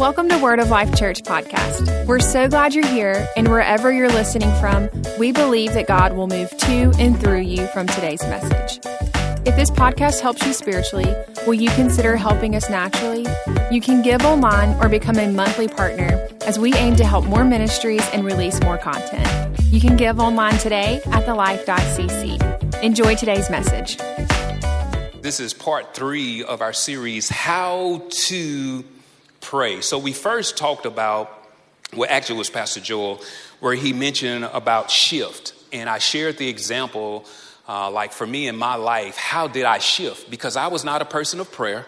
Welcome to Word of Life Church podcast. We're so glad you're here, and wherever you're listening from, we believe that God will move to and through you from today's message. If this podcast helps you spiritually, will you consider helping us naturally? You can give online or become a monthly partner as we aim to help more ministries and release more content. You can give online today at thelife.cc. Enjoy today's message. This is part three of our series, How to Pray. So we first talked about, well, actually, was Pastor Joel, where he mentioned about shift. And I shared the example, uh, like for me in my life, how did I shift? Because I was not a person of prayer.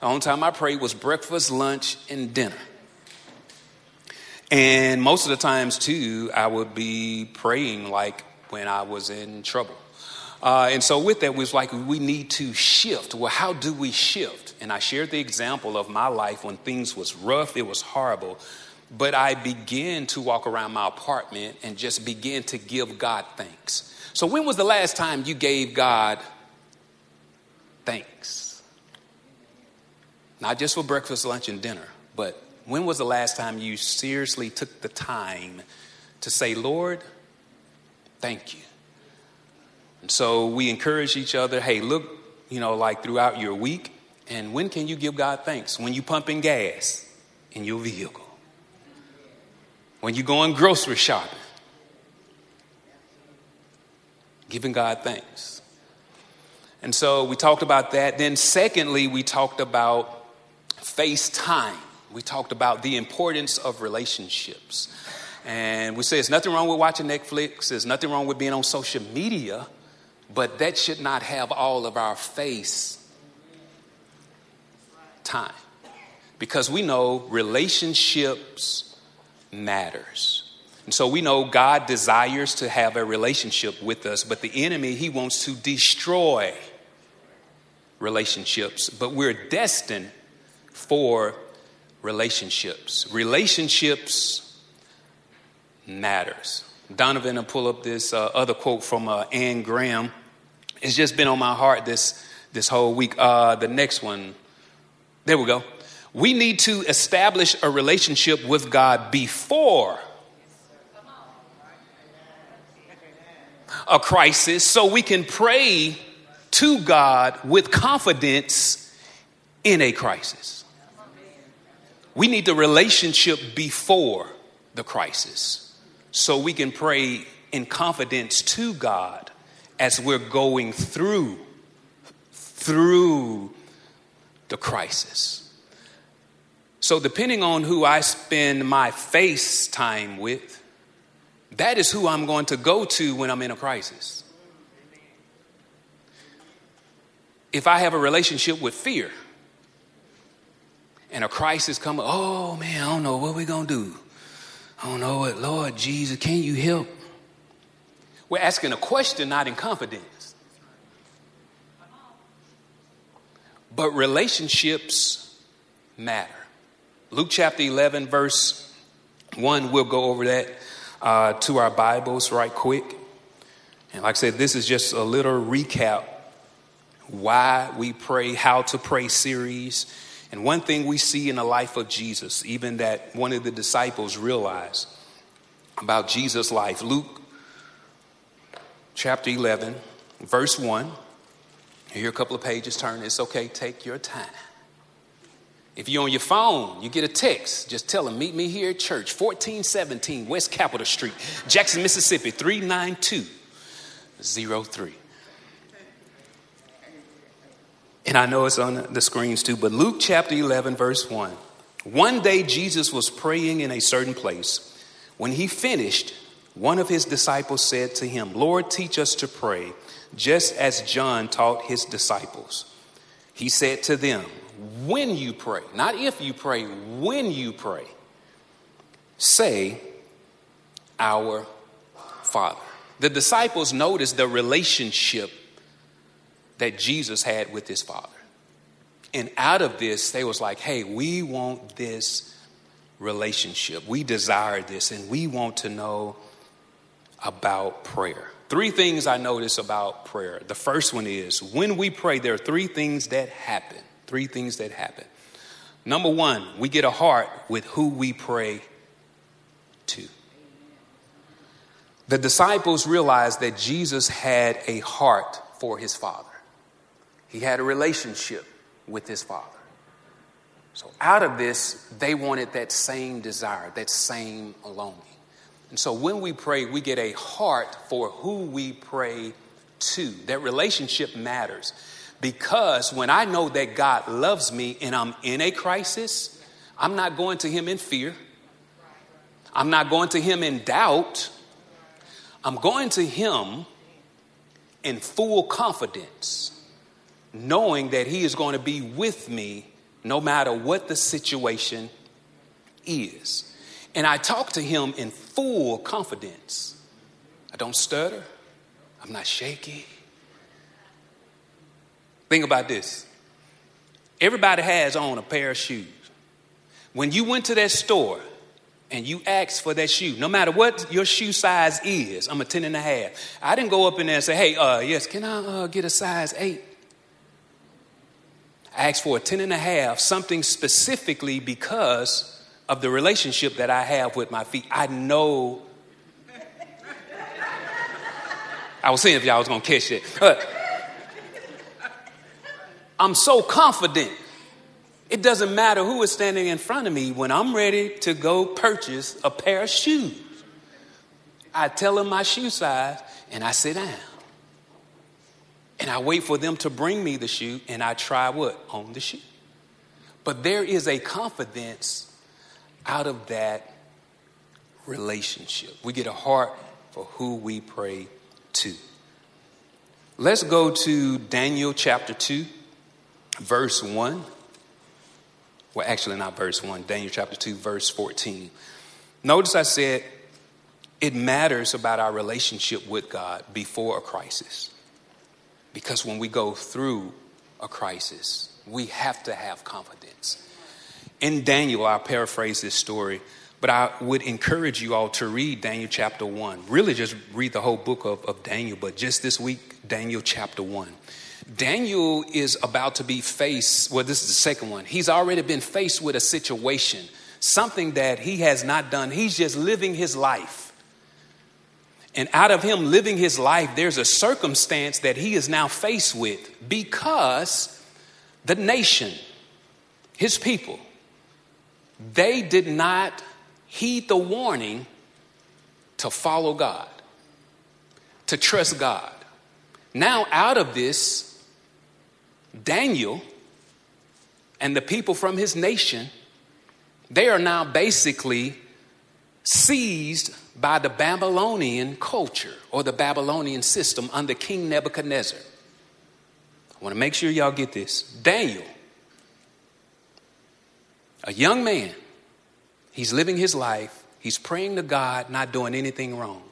The only time I prayed was breakfast, lunch, and dinner. And most of the times, too, I would be praying like when I was in trouble. Uh, and so, with that, was like we need to shift. Well, how do we shift? And I shared the example of my life when things was rough, it was horrible. But I began to walk around my apartment and just begin to give God thanks. So, when was the last time you gave God thanks? Not just for breakfast, lunch, and dinner, but when was the last time you seriously took the time to say, Lord, thank you? And so we encourage each other hey, look, you know, like throughout your week, and when can you give God thanks? When you pumping gas in your vehicle, when you going grocery shopping, giving God thanks. And so we talked about that. Then, secondly, we talked about FaceTime. We talked about the importance of relationships. And we say there's nothing wrong with watching Netflix, there's nothing wrong with being on social media, but that should not have all of our face time. Because we know relationships matters. And so we know God desires to have a relationship with us, but the enemy, he wants to destroy relationships. But we're destined for relationships. Relationships matters. Donovan will pull up this uh, other quote from uh, Anne Graham. It's just been on my heart this, this whole week. Uh, the next one, there we go. We need to establish a relationship with God before a crisis so we can pray to God with confidence in a crisis. We need the relationship before the crisis so we can pray in confidence to God as we're going through through the crisis. So depending on who I spend my face time with, that is who I'm going to go to when I'm in a crisis. If I have a relationship with fear and a crisis comes, oh man, I don't know what we're going to do. I don't know what, Lord Jesus, can you help? We're asking a question, not in confidence. But relationships matter. Luke chapter 11, verse 1, we'll go over that uh, to our Bibles right quick. And like I said, this is just a little recap why we pray, how to pray series. And one thing we see in the life of Jesus, even that one of the disciples realized about Jesus' life, Luke chapter 11, verse 1. Here a couple of pages turn. It's okay, take your time. If you're on your phone, you get a text, just tell them, meet me here at church, 1417 West Capitol Street, Jackson, Mississippi, 39203. And I know it's on the screens too, but Luke chapter 11, verse 1. One day Jesus was praying in a certain place. When he finished, one of his disciples said to him, Lord, teach us to pray, just as John taught his disciples. He said to them, When you pray, not if you pray, when you pray, say, Our Father. The disciples noticed the relationship that Jesus had with his Father. And out of this, they was like, hey, we want this relationship. We desire this, and we want to know about prayer. Three things I notice about prayer. The first one is when we pray, there are three things that happen. Three things that happen. Number one, we get a heart with who we pray to. The disciples realized that Jesus had a heart for his Father, he had a relationship with his Father. So, out of this, they wanted that same desire, that same longing. And so, when we pray, we get a heart for who we pray to. That relationship matters. Because when I know that God loves me and I'm in a crisis, I'm not going to Him in fear. I'm not going to Him in doubt. I'm going to Him in full confidence, knowing that He is going to be with me no matter what the situation is. And I talk to Him in full confidence. I don't stutter, I'm not shaky. Think about this. Everybody has on a pair of shoes. When you went to that store and you asked for that shoe, no matter what your shoe size is, I'm a 10 and a half. I didn't go up in there and say, hey, uh, yes, can I uh, get a size 8? I asked for a 10 and a half, something specifically because of the relationship that I have with my feet. I know. I was seeing if y'all was gonna catch it. Uh, I'm so confident. It doesn't matter who is standing in front of me when I'm ready to go purchase a pair of shoes. I tell them my shoe size and I sit down. And I wait for them to bring me the shoe and I try what? On the shoe. But there is a confidence out of that relationship. We get a heart for who we pray to. Let's go to Daniel chapter 2 verse 1. Well, actually, not verse 1, Daniel chapter 2, verse 14. Notice I said it matters about our relationship with God before a crisis. Because when we go through a crisis, we have to have confidence. In Daniel, I'll paraphrase this story, but I would encourage you all to read Daniel chapter 1. Really, just read the whole book of, of Daniel, but just this week, Daniel chapter 1. Daniel is about to be faced, well, this is the second one. He's already been faced with a situation, something that he has not done. He's just living his life. And out of him living his life, there's a circumstance that he is now faced with because the nation, his people, they did not heed the warning to follow God, to trust God. Now, out of this, Daniel and the people from his nation, they are now basically seized by the Babylonian culture or the Babylonian system under King Nebuchadnezzar. I want to make sure y'all get this. Daniel, a young man, he's living his life, he's praying to God, not doing anything wrong.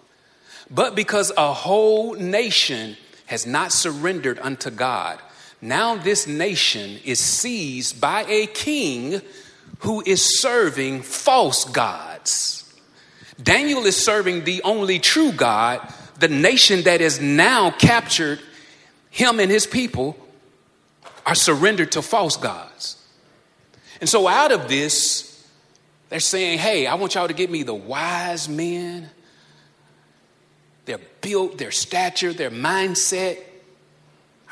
But because a whole nation has not surrendered unto God, now, this nation is seized by a king who is serving false gods. Daniel is serving the only true God. The nation that is now captured, him and his people are surrendered to false gods. And so, out of this, they're saying, Hey, I want y'all to get me the wise men, their built, their stature, their mindset.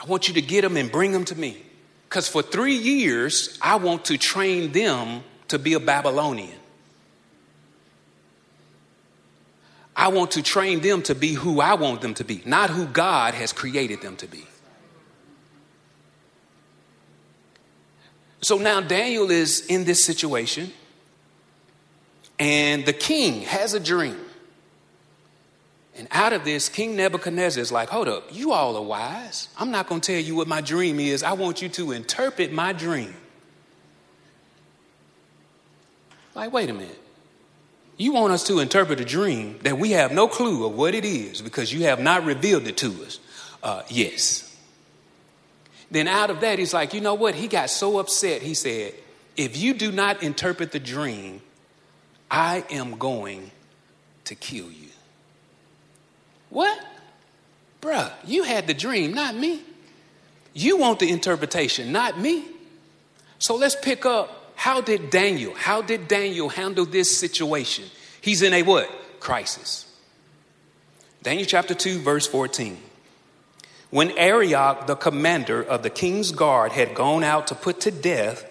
I want you to get them and bring them to me. Because for three years, I want to train them to be a Babylonian. I want to train them to be who I want them to be, not who God has created them to be. So now Daniel is in this situation, and the king has a dream. And out of this, King Nebuchadnezzar is like, hold up, you all are wise. I'm not going to tell you what my dream is. I want you to interpret my dream. Like, wait a minute. You want us to interpret a dream that we have no clue of what it is because you have not revealed it to us? Uh, yes. Then out of that, he's like, you know what? He got so upset. He said, if you do not interpret the dream, I am going to kill you. What? Bruh, you had the dream, not me. You want the interpretation, not me. So let's pick up How did Daniel, how did Daniel handle this situation? He's in a what? Crisis. Daniel chapter 2, verse 14. When Arioch, the commander of the king's guard, had gone out to put to death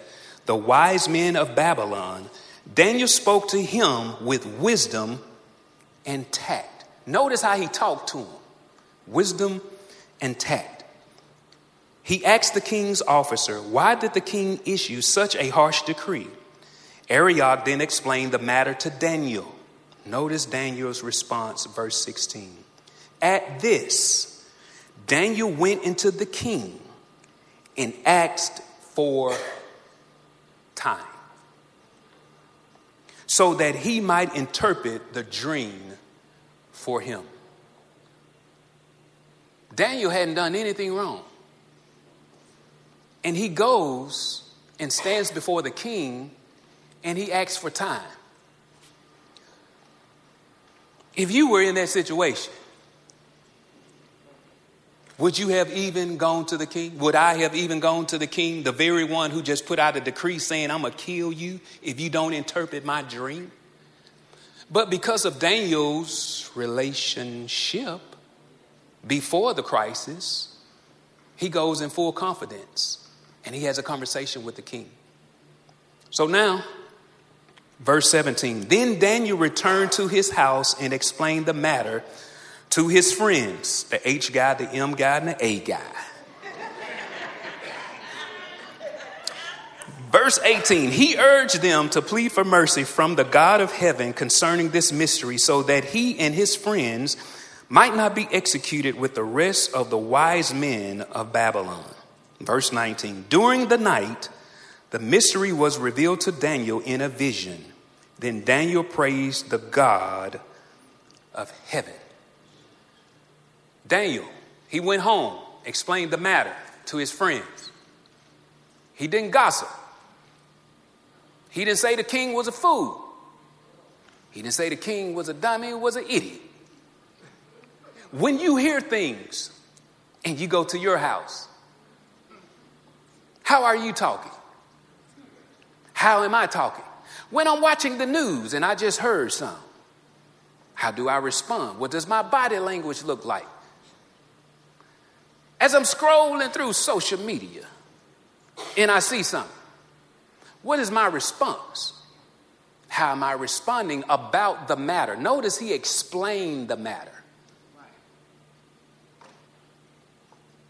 the wise men of Babylon, Daniel spoke to him with wisdom and tact. Notice how he talked to him wisdom and tact. He asked the king's officer, Why did the king issue such a harsh decree? Arioch then explained the matter to Daniel. Notice Daniel's response, verse 16. At this, Daniel went into the king and asked for time so that he might interpret the dream for him. Daniel hadn't done anything wrong. And he goes and stands before the king and he asks for time. If you were in that situation, would you have even gone to the king? Would I have even gone to the king, the very one who just put out a decree saying, I'm going to kill you if you don't interpret my dream? But because of Daniel's relationship before the crisis, he goes in full confidence and he has a conversation with the king. So now, verse 17 Then Daniel returned to his house and explained the matter to his friends, the H guy, the M guy, and the A guy. Verse 18, he urged them to plead for mercy from the God of heaven concerning this mystery, so that he and his friends might not be executed with the rest of the wise men of Babylon. Verse 19, during the night, the mystery was revealed to Daniel in a vision. Then Daniel praised the God of heaven. Daniel, he went home, explained the matter to his friends. He didn't gossip. He didn't say the king was a fool. He didn't say the king was a dummy, was an idiot. When you hear things and you go to your house, how are you talking? How am I talking? When I'm watching the news and I just heard some, how do I respond? What does my body language look like? As I'm scrolling through social media and I see something, what is my response? How am I responding about the matter? Notice he explained the matter.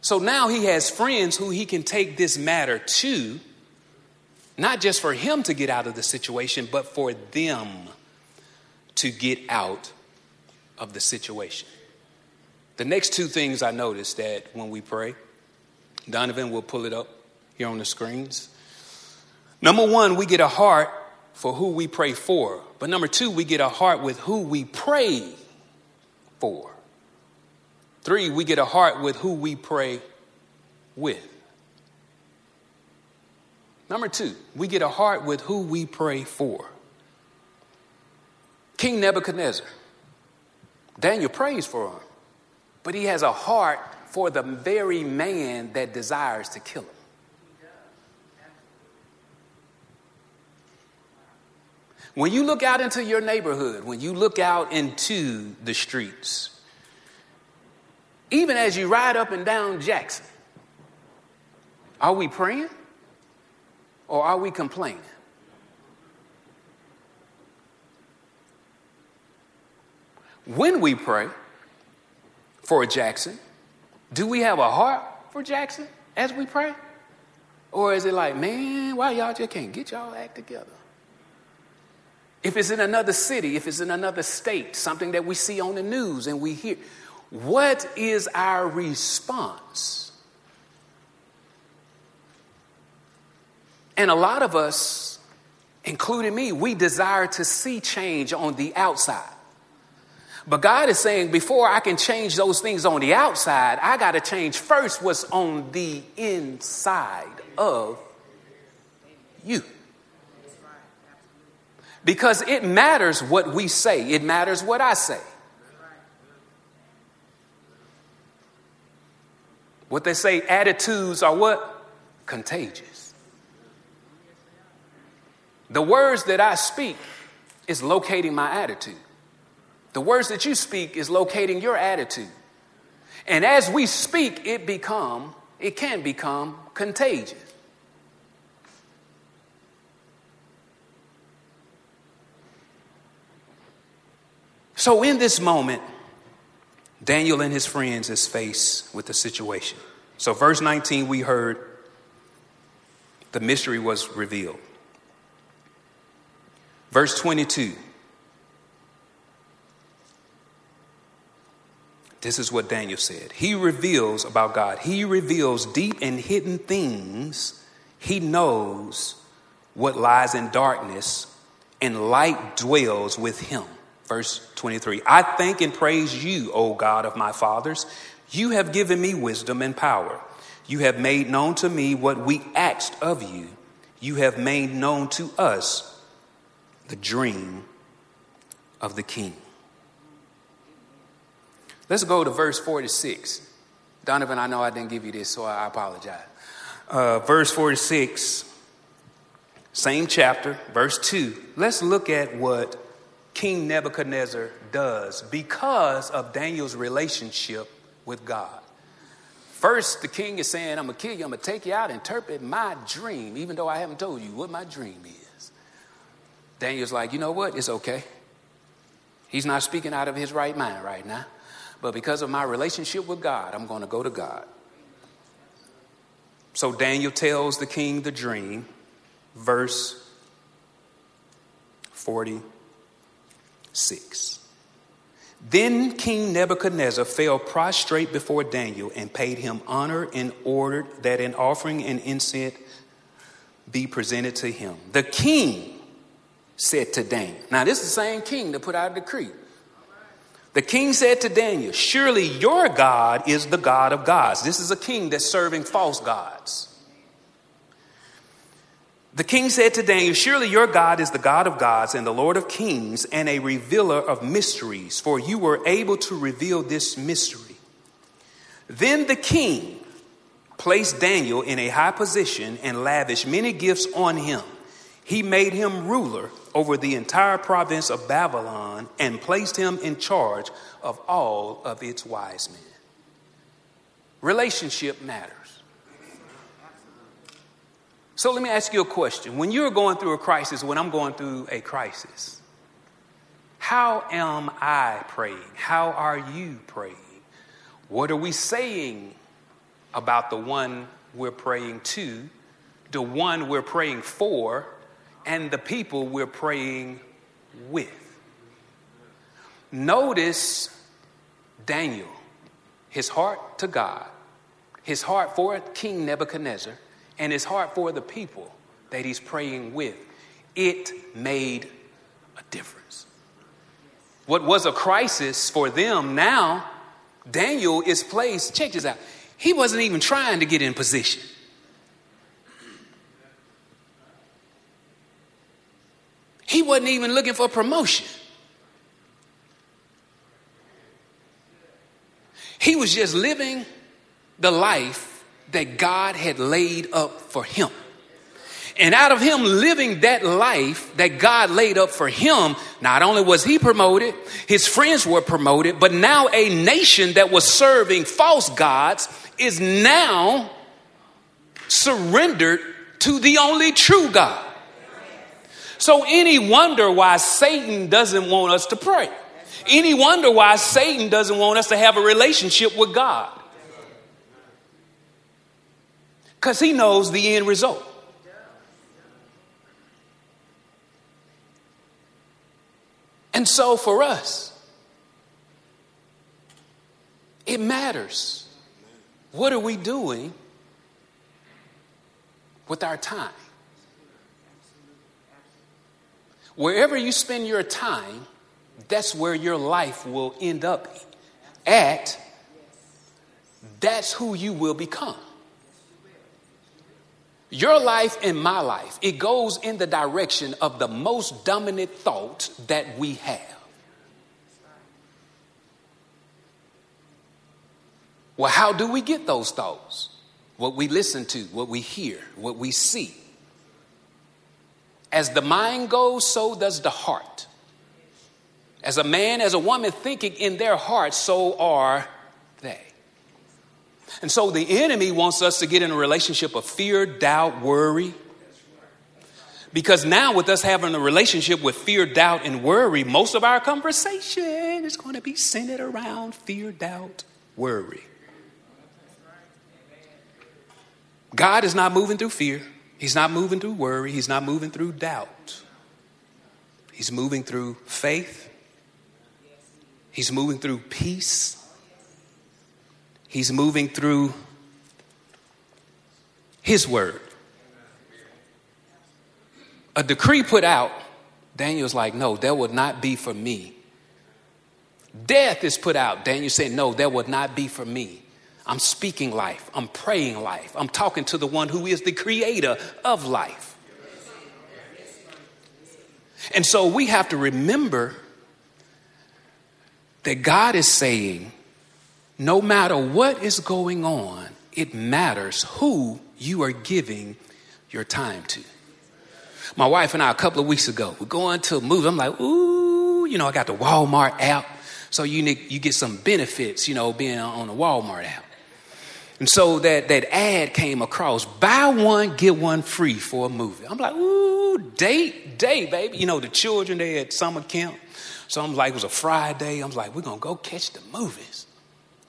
So now he has friends who he can take this matter to, not just for him to get out of the situation, but for them to get out of the situation. The next two things I noticed that when we pray, Donovan will pull it up here on the screens. Number one, we get a heart for who we pray for. But number two, we get a heart with who we pray for. Three, we get a heart with who we pray with. Number two, we get a heart with who we pray for. King Nebuchadnezzar, Daniel prays for him but he has a heart for the very man that desires to kill him. When you look out into your neighborhood, when you look out into the streets, even as you ride up and down Jackson, are we praying or are we complaining? When we pray, for Jackson? Do we have a heart for Jackson as we pray? Or is it like, man, why y'all just can't get y'all act together? If it's in another city, if it's in another state, something that we see on the news and we hear, what is our response? And a lot of us, including me, we desire to see change on the outside. But God is saying, before I can change those things on the outside, I got to change first what's on the inside of you. Because it matters what we say, it matters what I say. What they say, attitudes are what? Contagious. The words that I speak is locating my attitude. The words that you speak is locating your attitude. And as we speak, it become, it can become contagious. So in this moment, Daniel and his friends is faced with the situation. So verse 19 we heard the mystery was revealed. Verse 22 This is what Daniel said. He reveals about God. He reveals deep and hidden things. He knows what lies in darkness, and light dwells with him. Verse 23 I thank and praise you, O God of my fathers. You have given me wisdom and power. You have made known to me what we asked of you. You have made known to us the dream of the king. Let's go to verse 46. Donovan, I know I didn't give you this, so I apologize. Uh, verse 46, same chapter, verse 2. Let's look at what King Nebuchadnezzar does because of Daniel's relationship with God. First, the king is saying, I'm going to kill you, I'm going to take you out, interpret my dream, even though I haven't told you what my dream is. Daniel's like, you know what? It's okay. He's not speaking out of his right mind right now. But because of my relationship with God, I'm going to go to God. So Daniel tells the king the dream, verse 46. Then King Nebuchadnezzar fell prostrate before Daniel and paid him honor and ordered that an offering and incense be presented to him. The king said to Daniel, Now, this is the same king that put out a decree. The king said to Daniel, Surely your God is the God of gods. This is a king that's serving false gods. The king said to Daniel, Surely your God is the God of gods and the Lord of kings and a revealer of mysteries, for you were able to reveal this mystery. Then the king placed Daniel in a high position and lavished many gifts on him. He made him ruler over the entire province of Babylon and placed him in charge of all of its wise men. Relationship matters. So let me ask you a question. When you're going through a crisis, when I'm going through a crisis, how am I praying? How are you praying? What are we saying about the one we're praying to, the one we're praying for, and the people we're praying with. Notice Daniel, his heart to God, his heart for King Nebuchadnezzar, and his heart for the people that he's praying with. It made a difference. What was a crisis for them now, Daniel is placed, check this out, he wasn't even trying to get in position. He wasn't even looking for promotion. He was just living the life that God had laid up for him. And out of him living that life that God laid up for him, not only was he promoted, his friends were promoted, but now a nation that was serving false gods is now surrendered to the only true God. So, any wonder why Satan doesn't want us to pray? Any wonder why Satan doesn't want us to have a relationship with God? Because he knows the end result. And so, for us, it matters. What are we doing with our time? Wherever you spend your time, that's where your life will end up at. That's who you will become. Your life and my life, it goes in the direction of the most dominant thought that we have. Well, how do we get those thoughts? What we listen to, what we hear, what we see. As the mind goes, so does the heart. As a man, as a woman thinking in their heart, so are they. And so the enemy wants us to get in a relationship of fear, doubt, worry. Because now, with us having a relationship with fear, doubt, and worry, most of our conversation is going to be centered around fear, doubt, worry. God is not moving through fear. He's not moving through worry. He's not moving through doubt. He's moving through faith. He's moving through peace. He's moving through His word. A decree put out, Daniel's like, no, that would not be for me. Death is put out. Daniel said, no, that would not be for me. I'm speaking life. I'm praying life. I'm talking to the one who is the creator of life. And so we have to remember that God is saying, no matter what is going on, it matters who you are giving your time to. My wife and I, a couple of weeks ago, we're going to a movie. I'm like, ooh, you know, I got the Walmart app. So you, you get some benefits, you know, being on the Walmart app. And so that, that ad came across buy one, get one free for a movie. I'm like, ooh, date, day, baby. You know, the children, they at summer camp. So I'm like, it was a Friday. I'm like, we're going to go catch the movies.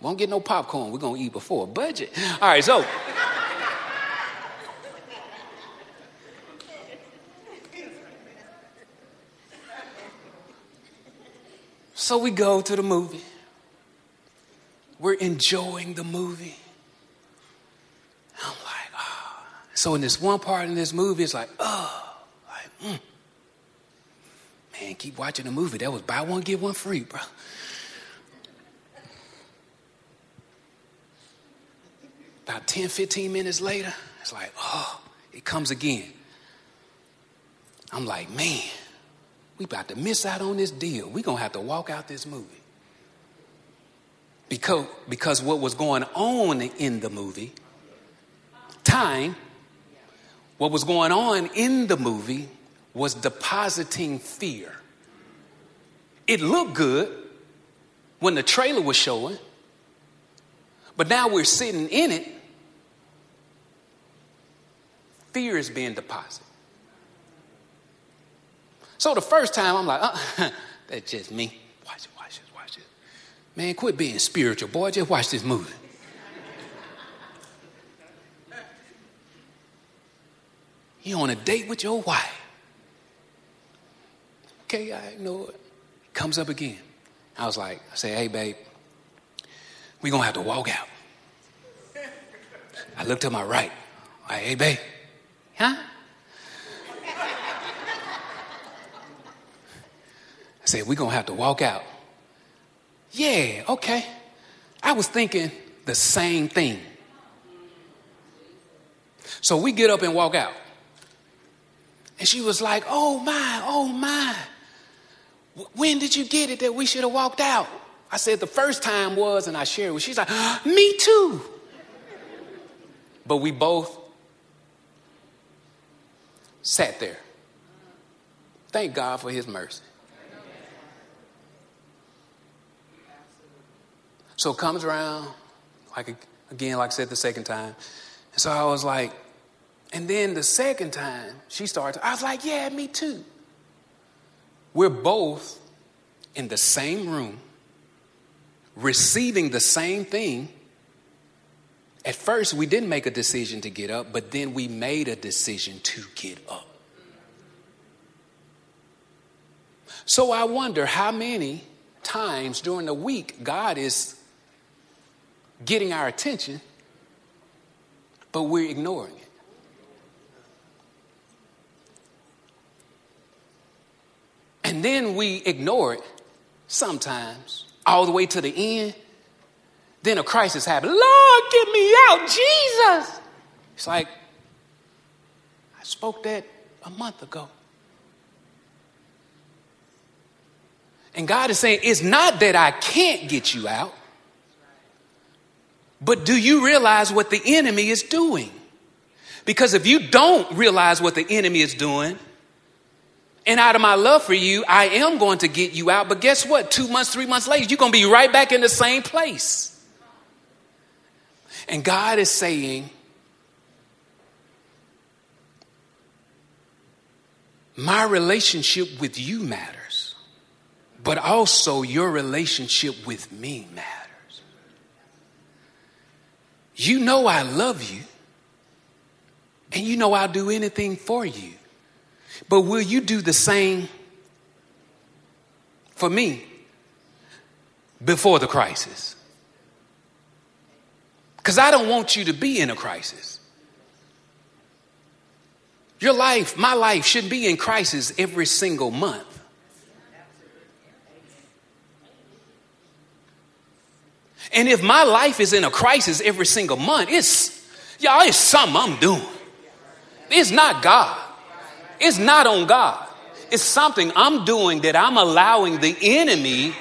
Won't get no popcorn. We're going to eat before budget. All right, so. so we go to the movie. We're enjoying the movie. I'm like, oh. So in this one part in this movie, it's like, oh, like, mm. man, keep watching the movie. That was buy one, get one free, bro. About 10, 15 minutes later, it's like, oh, it comes again. I'm like, man, we about to miss out on this deal. We're going to have to walk out this movie. Because, because what was going on in the movie time, what was going on in the movie was depositing fear. It looked good when the trailer was showing, but now we're sitting in it. Fear is being deposited. So the first time I'm like, uh, that's just me. Watch it, watch it, watch it. Man, quit being spiritual, boy. Just watch this movie. You're on a date with your wife. Okay, I know it. Comes up again. I was like, I say, hey, babe, we're going to have to walk out. I looked to my right. Like, hey, babe, huh? I said, we're going to have to walk out. Yeah, okay. I was thinking the same thing. So we get up and walk out. And she was like, Oh my, oh my. When did you get it that we should have walked out? I said, The first time was, and I shared with She's like, Me too. But we both sat there. Thank God for his mercy. So it comes around, like again, like I said the second time. And so I was like, and then the second time she started, I was like, yeah, me too. We're both in the same room, receiving the same thing. At first, we didn't make a decision to get up, but then we made a decision to get up. So I wonder how many times during the week God is getting our attention, but we're ignoring it. And then we ignore it sometimes, all the way to the end. Then a crisis happens. Lord, get me out, Jesus. It's like, I spoke that a month ago. And God is saying, it's not that I can't get you out, but do you realize what the enemy is doing? Because if you don't realize what the enemy is doing, And out of my love for you, I am going to get you out. But guess what? Two months, three months later, you're going to be right back in the same place. And God is saying, My relationship with you matters, but also your relationship with me matters. You know I love you, and you know I'll do anything for you. But will you do the same for me before the crisis? Because I don't want you to be in a crisis. Your life, my life, shouldn't be in crisis every single month. And if my life is in a crisis every single month, it's, y'all, it's something I'm doing. It's not God. It's not on God. It's something I'm doing that I'm allowing the enemy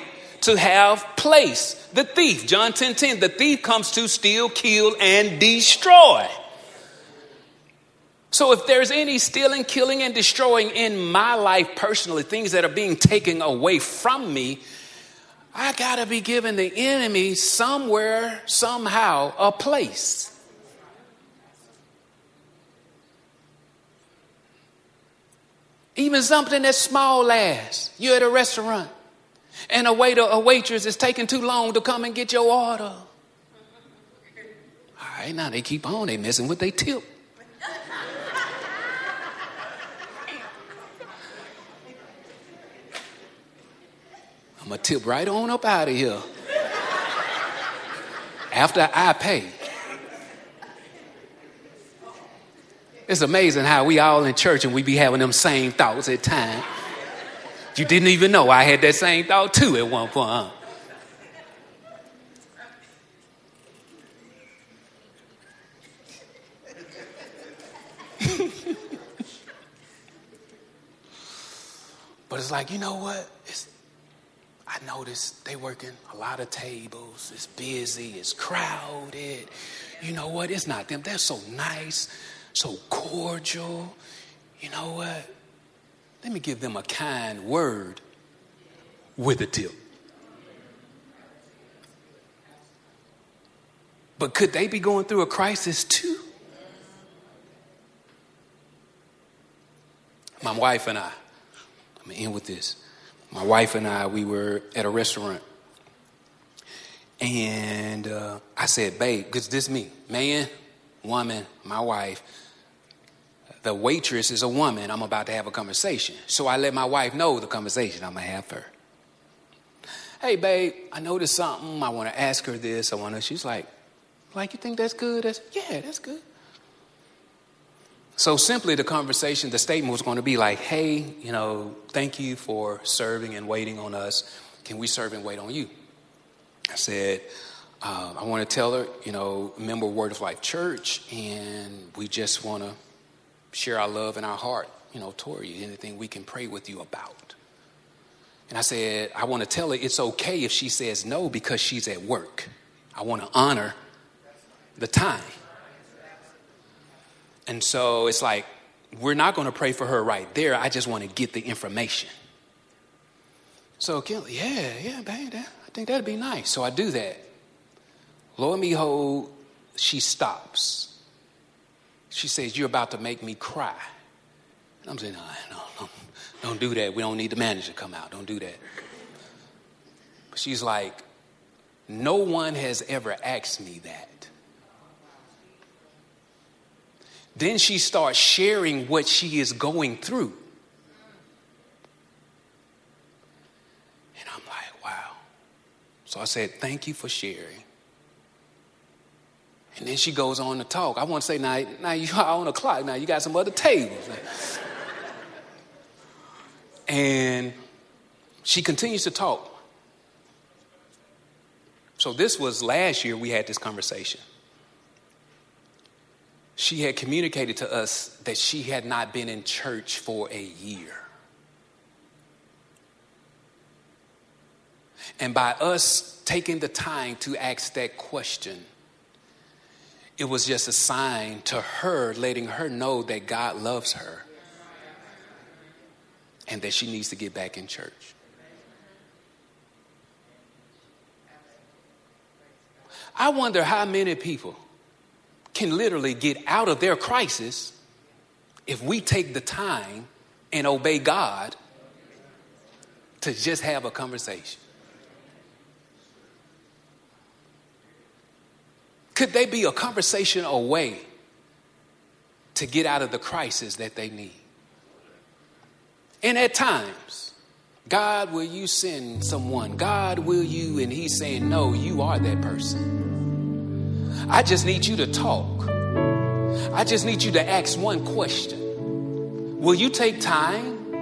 to have place. The thief, John 10 10, the thief comes to steal, kill, and destroy. So if there's any stealing, killing, and destroying in my life personally, things that are being taken away from me, I got to be giving the enemy somewhere, somehow, a place. Even something that's small as you're at a restaurant and a waiter, a waitress is taking too long to come and get your order. All right, now they keep on, they messing with their tip. I'm gonna tip right on up out of here. After I pay. It's amazing how we all in church and we be having them same thoughts at times. You didn't even know I had that same thought too at one point, but it's like, you know what? It's, I noticed they working a lot of tables. It's busy. It's crowded. You know what? It's not them. They're so nice so cordial. You know what? Let me give them a kind word with a tip. But could they be going through a crisis too? My wife and I, I'm gonna end with this. My wife and I, we were at a restaurant. And uh, I said, babe, because this me, man, woman, my wife, the waitress is a woman, I'm about to have a conversation. So I let my wife know the conversation I'm gonna have her. Hey, babe, I noticed something. I want to ask her this. I want to. She's like, like you think that's good? That's yeah, that's good. So simply, the conversation, the statement was going to be like, hey, you know, thank you for serving and waiting on us. Can we serve and wait on you? I said, uh, I want to tell her, you know, member Word of Life Church, and we just want to share our love and our heart, you know, toward you, anything we can pray with you about. And I said, I want to tell her it's okay if she says no because she's at work. I want to honor the time. And so it's like, we're not going to pray for her right there. I just want to get the information. So yeah, yeah, babe, that, I think that'd be nice. So I do that. Lo and behold, she stops she says, You're about to make me cry. And I'm saying, No, no, no, don't do that. We don't need the manager to come out. Don't do that. But she's like, No one has ever asked me that. Then she starts sharing what she is going through. And I'm like, wow. So I said, Thank you for sharing. And then she goes on to talk. I want to say, now, now you are on the clock. Now you got some other tables. and she continues to talk. So this was last year we had this conversation. She had communicated to us that she had not been in church for a year. And by us taking the time to ask that question, it was just a sign to her, letting her know that God loves her. and that she needs to get back in church. I wonder how many people can literally get out of their crisis if we take the time and obey God to just have a conversation. Could they be a conversation away to get out of the crisis that they need? And at times, God, will you send someone? God, will you? And He's saying, No, you are that person. I just need you to talk. I just need you to ask one question. Will you take time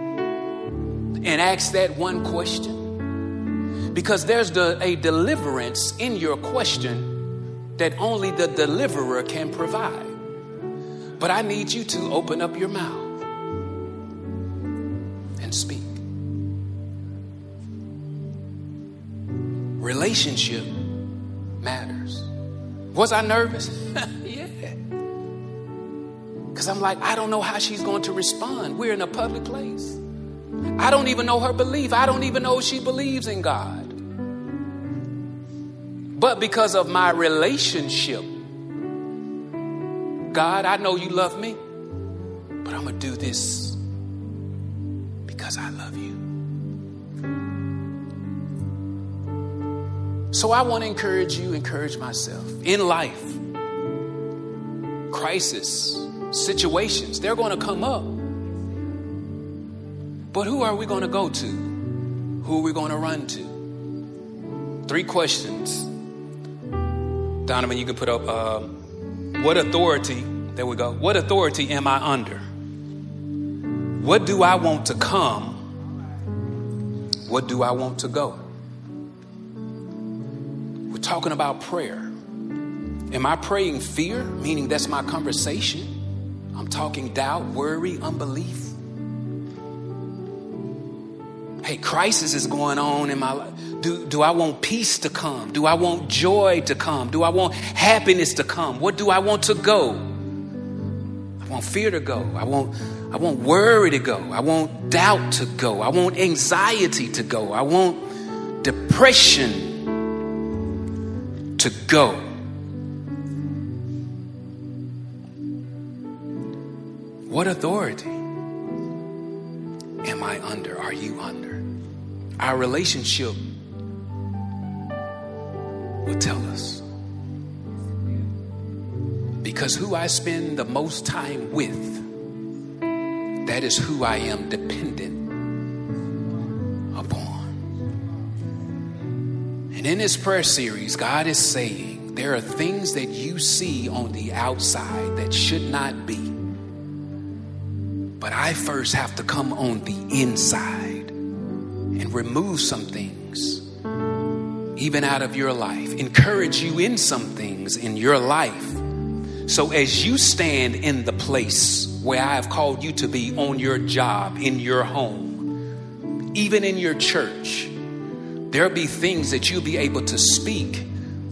and ask that one question? Because there's the, a deliverance in your question that only the deliverer can provide. But I need you to open up your mouth and speak. Relationship matters. Was I nervous? yeah. Because I'm like, I don't know how she's going to respond. We're in a public place. I don't even know her belief. I don't even know she believes in God. But because of my relationship, God, I know you love me, but I'm going to do this because I love you. So I want to encourage you, encourage myself. In life, crisis, situations, they're going to come up. But who are we going to go to? Who are we going to run to? Three questions Donovan, you can put up uh, what authority, there we go. What authority am I under? What do I want to come? What do I want to go? We're talking about prayer. Am I praying fear, meaning that's my conversation? I'm talking doubt, worry, unbelief. Hey, crisis is going on in my life. Do, do I want peace to come? Do I want joy to come? Do I want happiness to come? What do I want to go? I want fear to go. I want, I want worry to go. I want doubt to go. I want anxiety to go. I want depression to go. What authority am I under? Are you under? Our relationship will tell us. Because who I spend the most time with, that is who I am dependent upon. And in this prayer series, God is saying there are things that you see on the outside that should not be. But I first have to come on the inside and remove some things even out of your life, encourage you in some things in your life. So as you stand in the place where I have called you to be on your job, in your home, even in your church, there'll be things that you'll be able to speak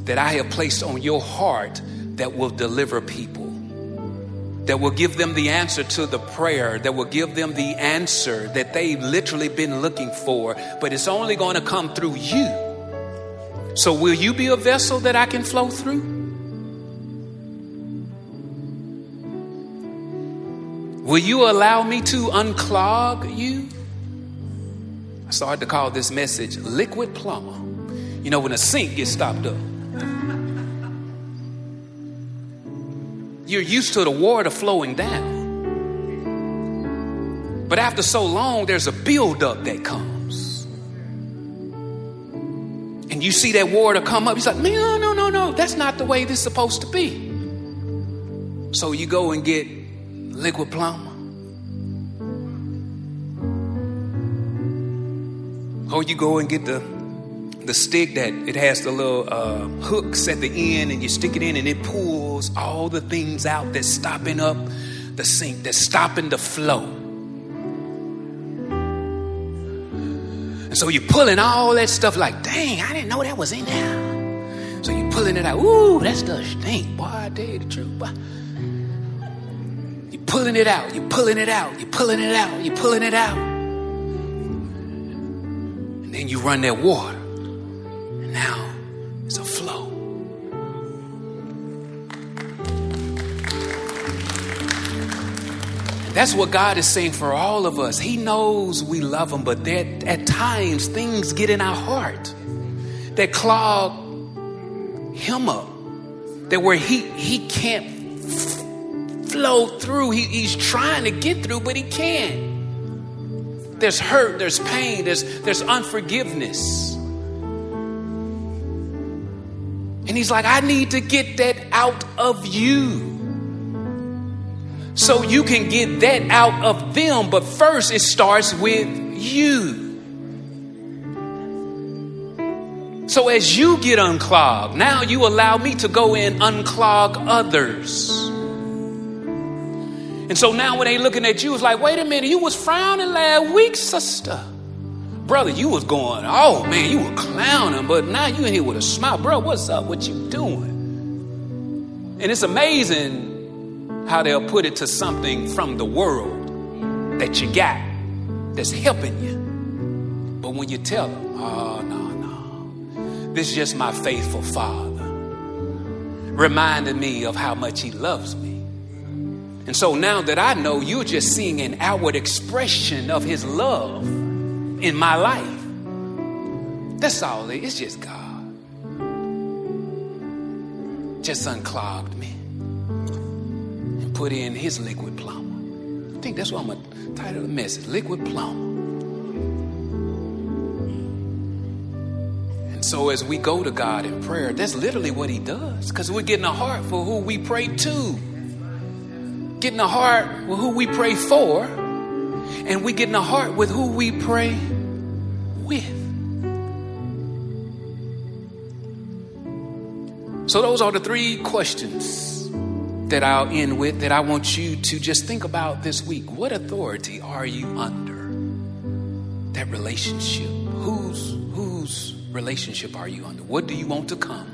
that I have placed on your heart that will deliver people, that will give them the answer to the prayer, that will give them the answer that they've literally been looking for, but it's only going to come through you. So, will you be a vessel that I can flow through? Will you allow me to unclog you? I started to call this message liquid plumber. You know, when a sink gets stopped up, you're used to the water flowing down. But after so long, there's a buildup that comes you see that water come up, he's like, no, no, no, no, that's not the way this is supposed to be. So you go and get liquid plumber. Or you go and get the the stick that it has the little uh, hooks at the end, and you stick it in, and it pulls all the things out that's stopping up the sink, that's stopping the flow. And so you're pulling all that stuff like, dang, I didn't know that was in there. So you're pulling it out. Ooh, that stuff stink. Boy, I tell you the truth. Boy. You're pulling it out. You're pulling it out. You're pulling it out. You're pulling it out. And then you run that water. And now That's what God is saying for all of us. He knows we love Him, but at times things get in our heart that clog Him up, that where He He can't f- flow through. He, he's trying to get through, but He can't. There's hurt, there's pain, there's there's unforgiveness. And He's like, I need to get that out of you so you can get that out of them. But first, it starts with you. So as you get unclogged, now you allow me to go in unclog others. And so now when they looking at you, it's like, wait a minute, you was frowning last week, sister. Brother, you was going, oh man, you were clowning, but now you in here with a smile. Bro, what's up? What you doing? And it's amazing how they'll put it to something from the world that you got that's helping you. But when you tell them, oh, no, no, this is just my faithful father, reminding me of how much he loves me. And so now that I know you're just seeing an outward expression of his love in my life, that's all it is. It's just God. Just unclogged me put in his liquid plumber. I think that's what I'm going to title the message Liquid Plumber. And so as we go to God in prayer, that's literally what he does because we're getting a heart for who we pray to, getting a heart with who we pray for, and we're getting a heart with who we pray with. So, those are the three questions that I'll end with that I want you to just think about this week. What authority are you under? That relationship. Whose whose relationship are you under? What do you want to come?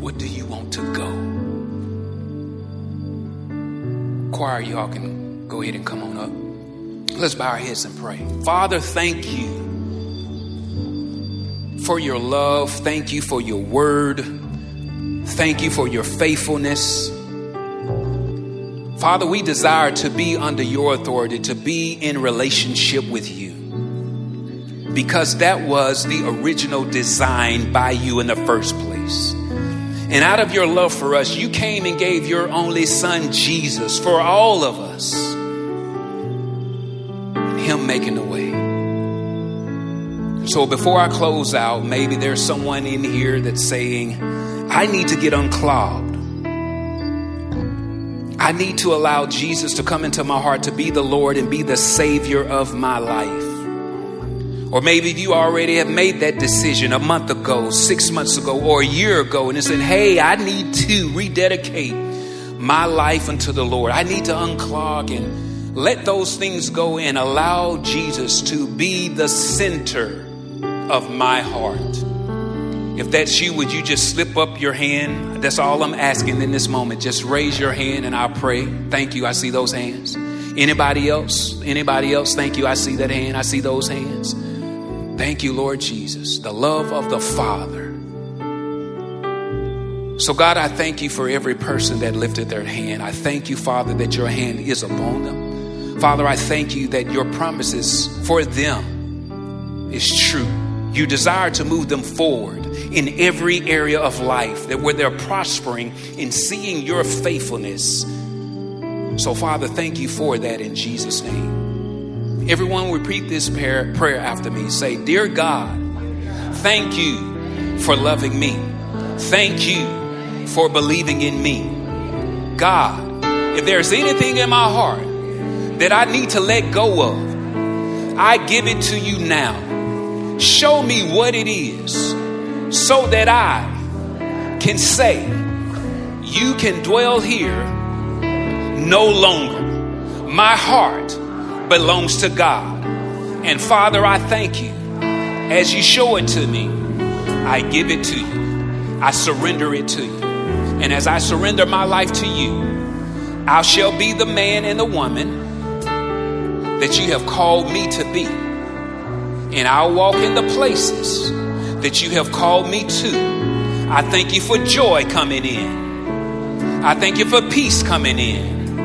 What do you want to go? Choir, y'all can go ahead and come on up. Let's bow our heads and pray. Father, thank you for your love. Thank you for your word. Thank you for your faithfulness. Father, we desire to be under your authority, to be in relationship with you. Because that was the original design by you in the first place. And out of your love for us, you came and gave your only son, Jesus, for all of us. Him making the way. So before I close out, maybe there's someone in here that's saying, I need to get unclogged. I need to allow Jesus to come into my heart to be the Lord and be the Savior of my life. Or maybe you already have made that decision a month ago, six months ago, or a year ago, and you said, Hey, I need to rededicate my life unto the Lord. I need to unclog and let those things go and allow Jesus to be the center of my heart. If that's you, would you just slip up your hand? That's all I'm asking in this moment. Just raise your hand and I'll pray. Thank you. I see those hands. Anybody else? Anybody else? Thank you. I see that hand. I see those hands. Thank you, Lord Jesus. The love of the Father. So, God, I thank you for every person that lifted their hand. I thank you, Father, that your hand is upon them. Father, I thank you that your promises for them is true. You desire to move them forward in every area of life, that where they're prospering in seeing your faithfulness. So, Father, thank you for that in Jesus' name. Everyone repeat this prayer, prayer after me. Say, Dear God, thank you for loving me. Thank you for believing in me. God, if there's anything in my heart that I need to let go of, I give it to you now. Show me what it is so that I can say, You can dwell here no longer. My heart belongs to God. And Father, I thank you. As you show it to me, I give it to you. I surrender it to you. And as I surrender my life to you, I shall be the man and the woman that you have called me to be. And I'll walk in the places that you have called me to. I thank you for joy coming in. I thank you for peace coming in.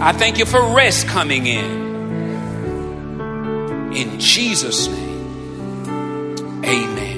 I thank you for rest coming in. In Jesus' name, amen.